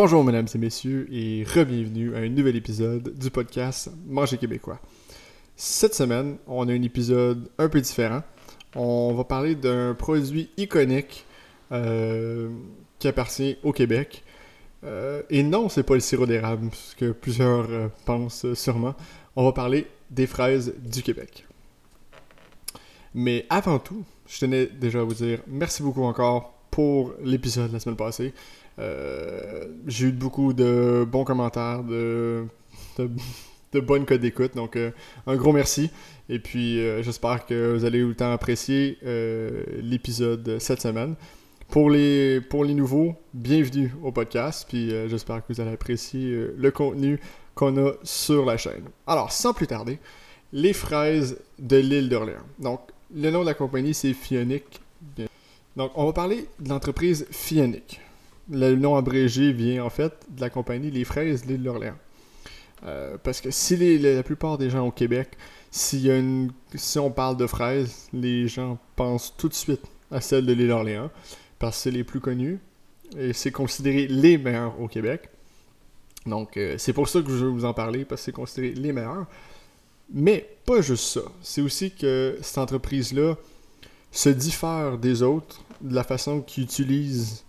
Bonjour mesdames et messieurs et re-bienvenue à un nouvel épisode du podcast Manger québécois. Cette semaine, on a un épisode un peu différent. On va parler d'un produit iconique euh, qui appartient au Québec. Euh, et non, c'est pas le sirop d'érable, ce que plusieurs euh, pensent sûrement. On va parler des fraises du Québec. Mais avant tout, je tenais déjà à vous dire merci beaucoup encore pour l'épisode la semaine passée. Euh, j'ai eu beaucoup de bons commentaires, de, bonnes codes d'écoute. Donc, euh, un gros merci. Et puis, euh, j'espère que vous allez autant apprécier l'épisode cette semaine. Pour les, pour les nouveaux, bienvenue au podcast. Puis, j'espère que vous allez apprécier le contenu qu'on a sur la chaîne. Alors, sans plus tarder, les fraises de l'île d'Orléans. Donc, le nom de la compagnie, c'est Fionic. Donc, on va parler de l'entreprise Fionic le nom abrégé vient en fait de la compagnie Les Fraises de l'île d'Orléans. Euh, parce que si la plupart des gens au Québec, si on parle de fraises, les gens pensent tout de suite à celle de l'île d'Orléans, parce que c'est les plus connus, et c'est considéré les meilleurs au Québec. Donc euh, c'est pour ça que je veux vous en parler, parce que c'est considéré les meilleurs. Mais pas juste ça, c'est aussi que cette entreprise-là se diffère des autres de la façon qu'ils utilisent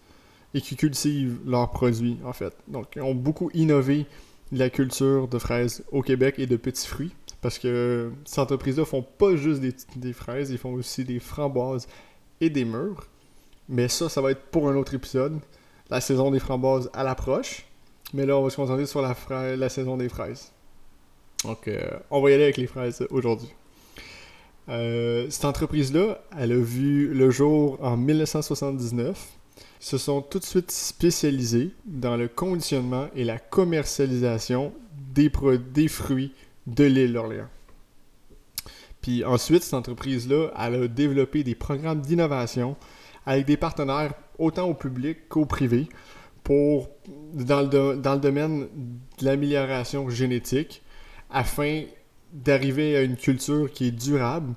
et qui cultivent leurs produits, en fait. Donc, ils ont beaucoup innové la culture de fraises au Québec et de petits fruits. Parce que ces entreprises-là font pas juste des, fraises, ils font aussi des framboises et des mûres. Mais ça, ça va être pour un autre épisode. La saison des framboises à l'approche. Mais là, on va se concentrer sur la, la saison des fraises. Donc, euh, on va y aller avec les fraises aujourd'hui. Euh, cette entreprise-là, elle a vu le jour en 1979 se sont tout de suite spécialisés dans le conditionnement et la commercialisation des, des fruits de l'île d'Orléans. Puis ensuite, cette entreprise-là, elle a développé des programmes d'innovation avec des partenaires autant au public qu'au privé pour, dans le, dans le domaine de l'amélioration génétique afin d'arriver à une culture qui est durable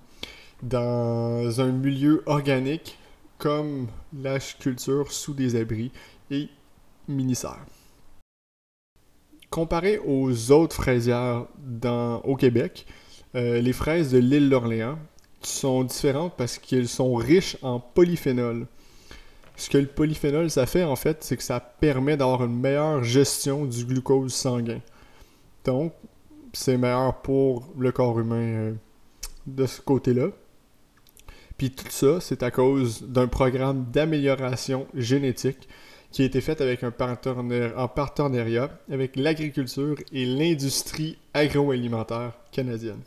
dans un milieu organique comme la culture sous des abris et mini-serres. Comparé aux autres fraisières dans, au Québec, euh, les fraises de l'île d'Orléans sont différentes parce qu'elles sont riches en polyphénol. Ce que le polyphénol, ça fait en fait, c'est que ça permet d'avoir une meilleure gestion du glucose sanguin. Donc, c'est meilleur pour le corps humain euh, de ce côté-là. Puis tout ça, c'est à cause d'un programme d'amélioration génétique qui a été fait avec un en partenariat avec l'agriculture et l'industrie agroalimentaire canadienne.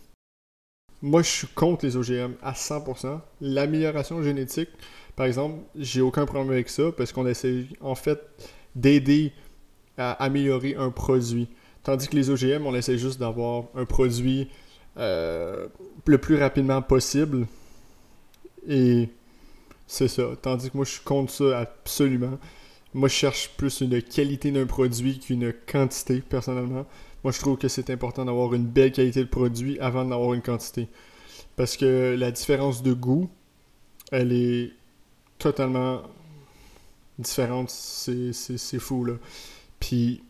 Moi, je suis contre les OGM à 100%. L'amélioration génétique, par exemple, j'ai aucun problème avec ça parce qu'on essaie en fait d'aider à améliorer un produit. Tandis que les OGM, on essaie juste d'avoir un produit euh, le plus rapidement possible et c'est ça. Tandis que moi, je contre ça absolument. Moi, je cherche plus une qualité d'un produit qu'une quantité, personnellement. Moi, je trouve que c'est important d'avoir une belle qualité de produit avant d'avoir une quantité. Parce que la différence de goût, elle est totalement différente. C'est fou, là. Puis,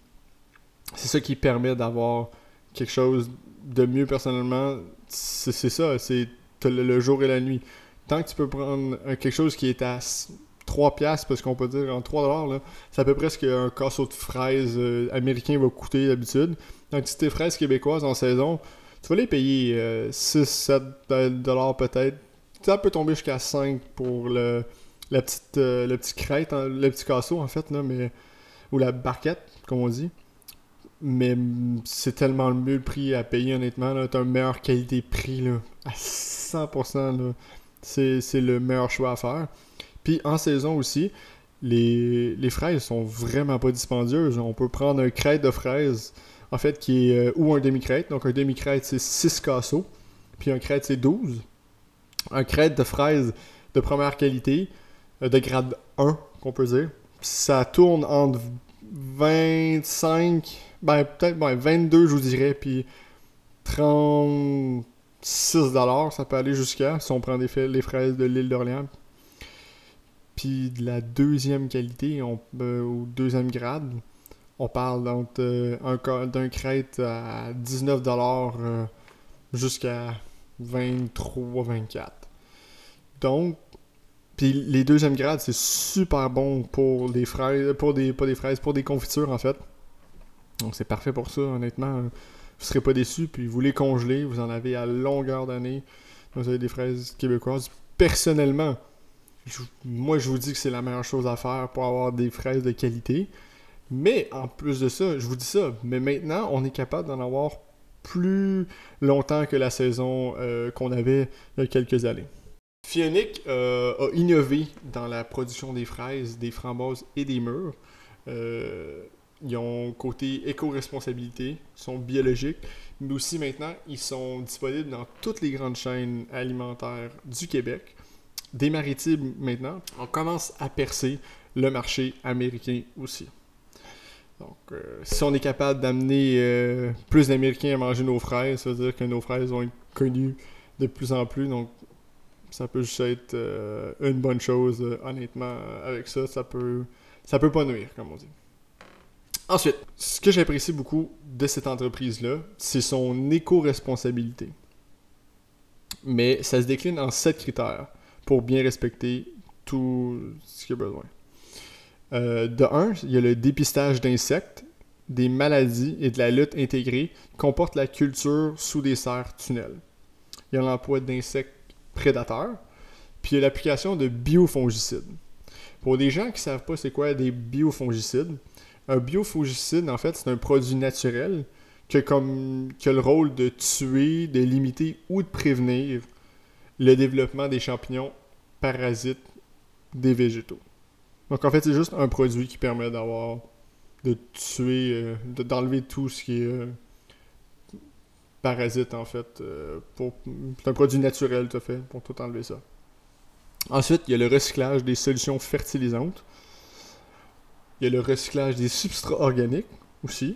c'est ça qui permet d'avoir quelque chose de mieux, personnellement. C'est ça, c'est le jour et la nuit tant que tu peux prendre quelque chose qui est à 3 piastres, parce qu'on peut dire en 3 dollars, là, c'est à peu près ce qu'un casseau de fraises euh, américain va coûter d'habitude. Donc si tes fraises québécoises en saison, tu vas les payer 6, euh, 7 dollars peut-être. Ça peut tomber jusqu'à 5 pour le, la petite, euh, le petit crête, hein, le petit casseau en fait, là, mais, ou la barquette, comme on dit. Mais c'est tellement le mieux le prix à payer honnêtement. T'as une meilleure qualité-prix à 100%. Là c'est le meilleur choix à faire. Puis en saison aussi, les, les fraises sont vraiment pas dispendieuses. On peut prendre un crête de fraises, en fait, qui est. Euh, ou un demi-crête. Donc un demi-crête, c'est 6 casseaux. Puis un crête, c'est 12. Un crête de fraises de première qualité, euh, de grade 1, qu'on peut dire. Ça tourne entre 25, ben peut-être 22, je vous dirais, puis 30 6$, ça peut aller jusqu'à, si on prend des, les fraises de l'île d'Orléans. Puis de la deuxième qualité, on, euh, au deuxième grade, On parle d'un crête à 19$ jusqu'à 23-24$. Donc, puis les deuxièmes grades, c'est super bon pour des fraises, pour des, pas des fraises, pour des confitures en fait. Donc c'est parfait pour ça, honnêtement. Vous serez pas déçus, puis vous les congelez, vous en avez à longueur d'année. Vous avez des fraises québécoises. Personnellement, moi je vous dis que c'est la meilleure chose à faire pour avoir des fraises de qualité. Mais en plus de ça, je vous dis ça, mais maintenant on est capable d'en avoir plus longtemps que la saison euh, qu'on avait il y a quelques années. Fionic euh, a innové dans la production des fraises, des framboises et des mûres. Euh, ils ont côté éco-responsabilité, sont biologiques, mais aussi maintenant, ils sont disponibles dans toutes les grandes chaînes alimentaires du Québec. Des maritimes maintenant, on commence à percer le marché américain aussi. Donc, euh, si on est capable d'amener plus d'Américains à manger nos fraises, ça veut dire que nos fraises vont être connues de plus en plus. Donc, ça peut juste être euh, une bonne chose, euh, honnêtement, euh, avec ça, ça peut, ça peut pas nuire, comme on dit. Ensuite, ce que j'apprécie beaucoup de cette entreprise-là, c'est son éco-responsabilité. Mais ça se décline en sept critères pour bien respecter tout ce qu'il y a besoin. de un, il y a le dépistage d'insectes, des maladies et de la lutte intégrée comporte la culture sous des serres tunnels. Il y a l'emploi d'insectes prédateurs. Puis il y a l'application de biofongicides. Pour des gens qui ne savent pas c'est quoi des biofongicides, un biofongicide, en fait, c'est un produit naturel qui a, le rôle de tuer, de limiter ou de prévenir le développement des champignons parasites des végétaux. Donc en fait, c'est juste un produit qui permet d'avoir de tuer, euh, d'enlever tout ce qui est euh, parasite en fait. Euh, c'est un produit naturel, tout fait, pour tout enlever ça. Ensuite, il y a le recyclage des solutions fertilisantes. Il y a le recyclage des substrats organiques aussi.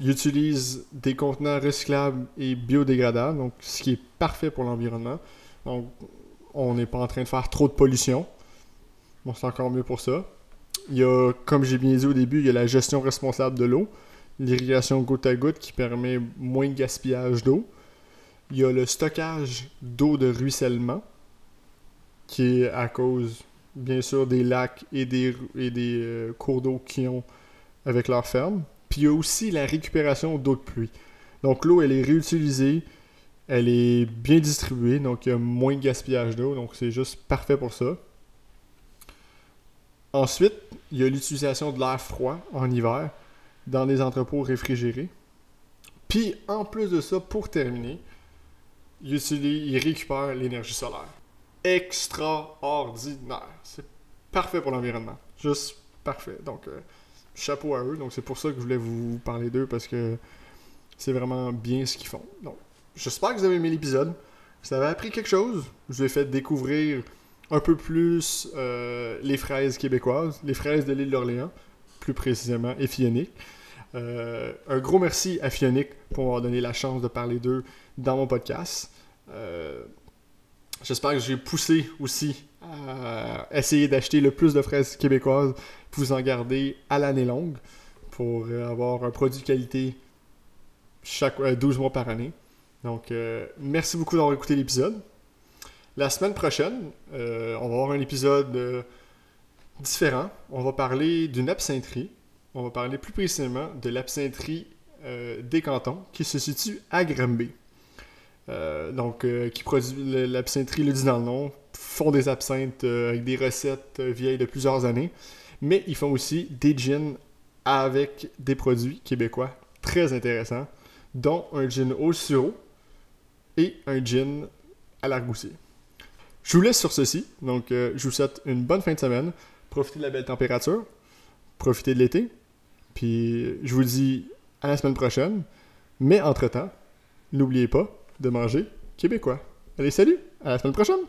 Il utilise des contenants recyclables et biodégradables, donc ce qui est parfait pour l'environnement. Donc, on n'est pas en train de faire trop de pollution. Bon, c'est encore mieux pour ça. Il y a, comme j'ai bien dit au début, il y a la gestion responsable de l'eau l'irrigation goutte à goutte qui permet moins de gaspillage d'eau. Il y a le stockage d'eau de ruissellement qui est à cause, bien sûr, des lacs et des, euh, cours d'eau qui ont avec leur ferme. Puis il y a aussi la récupération d'eau de pluie. Donc l'eau, elle est réutilisée, elle est bien distribuée, donc il y a moins de gaspillage d'eau, donc c'est juste parfait pour ça. Ensuite, il y a l'utilisation de l'air froid en hiver dans des entrepôts réfrigérés. Puis, en plus de ça, pour terminer, il, utilise, il l'énergie solaire. Extraordinaire. C'est parfait pour l'environnement. Juste parfait. Donc, euh, chapeau à eux. Donc, c'est pour ça que je voulais vous parler d'eux parce que c'est vraiment bien ce qu'ils font. Donc, j'espère que vous avez aimé l'épisode. Ça avez appris quelque chose? Je vous ai fait découvrir un peu plus euh, les fraises québécoises, les fraises de l'île d'Orléans, plus précisément, et Fionic. Euh, un gros merci à Fionic pour m'avoir donné la chance de parler d'eux dans mon podcast. J'espère que j'ai poussé aussi à essayer d'acheter le plus de fraises québécoises pour vous en garder à l'année longue pour avoir un produit de qualité chaque 12 mois par année. Donc, merci beaucoup d'avoir écouté l'épisode. La semaine prochaine, on va avoir un épisode différent. On va parler d'une absintherie. On va parler plus précisément de l'absintherie euh, des cantons qui se situe à Granby. Euh, donc, euh, qui produit l'absintherie, le dit dans le nom, font des absinthes avec des recettes vieilles de plusieurs années, mais ils font aussi des gins avec des produits québécois très intéressants, dont un gin au sirop et un gin à l'argousier. Je vous laisse sur ceci, donc je vous souhaite une bonne fin de semaine. Profitez de la belle température, profitez de l'été, puis je vous dis à la semaine prochaine. Mais entre-temps, n'oubliez pas de manger québécois. Allez, salut, à la semaine prochaine!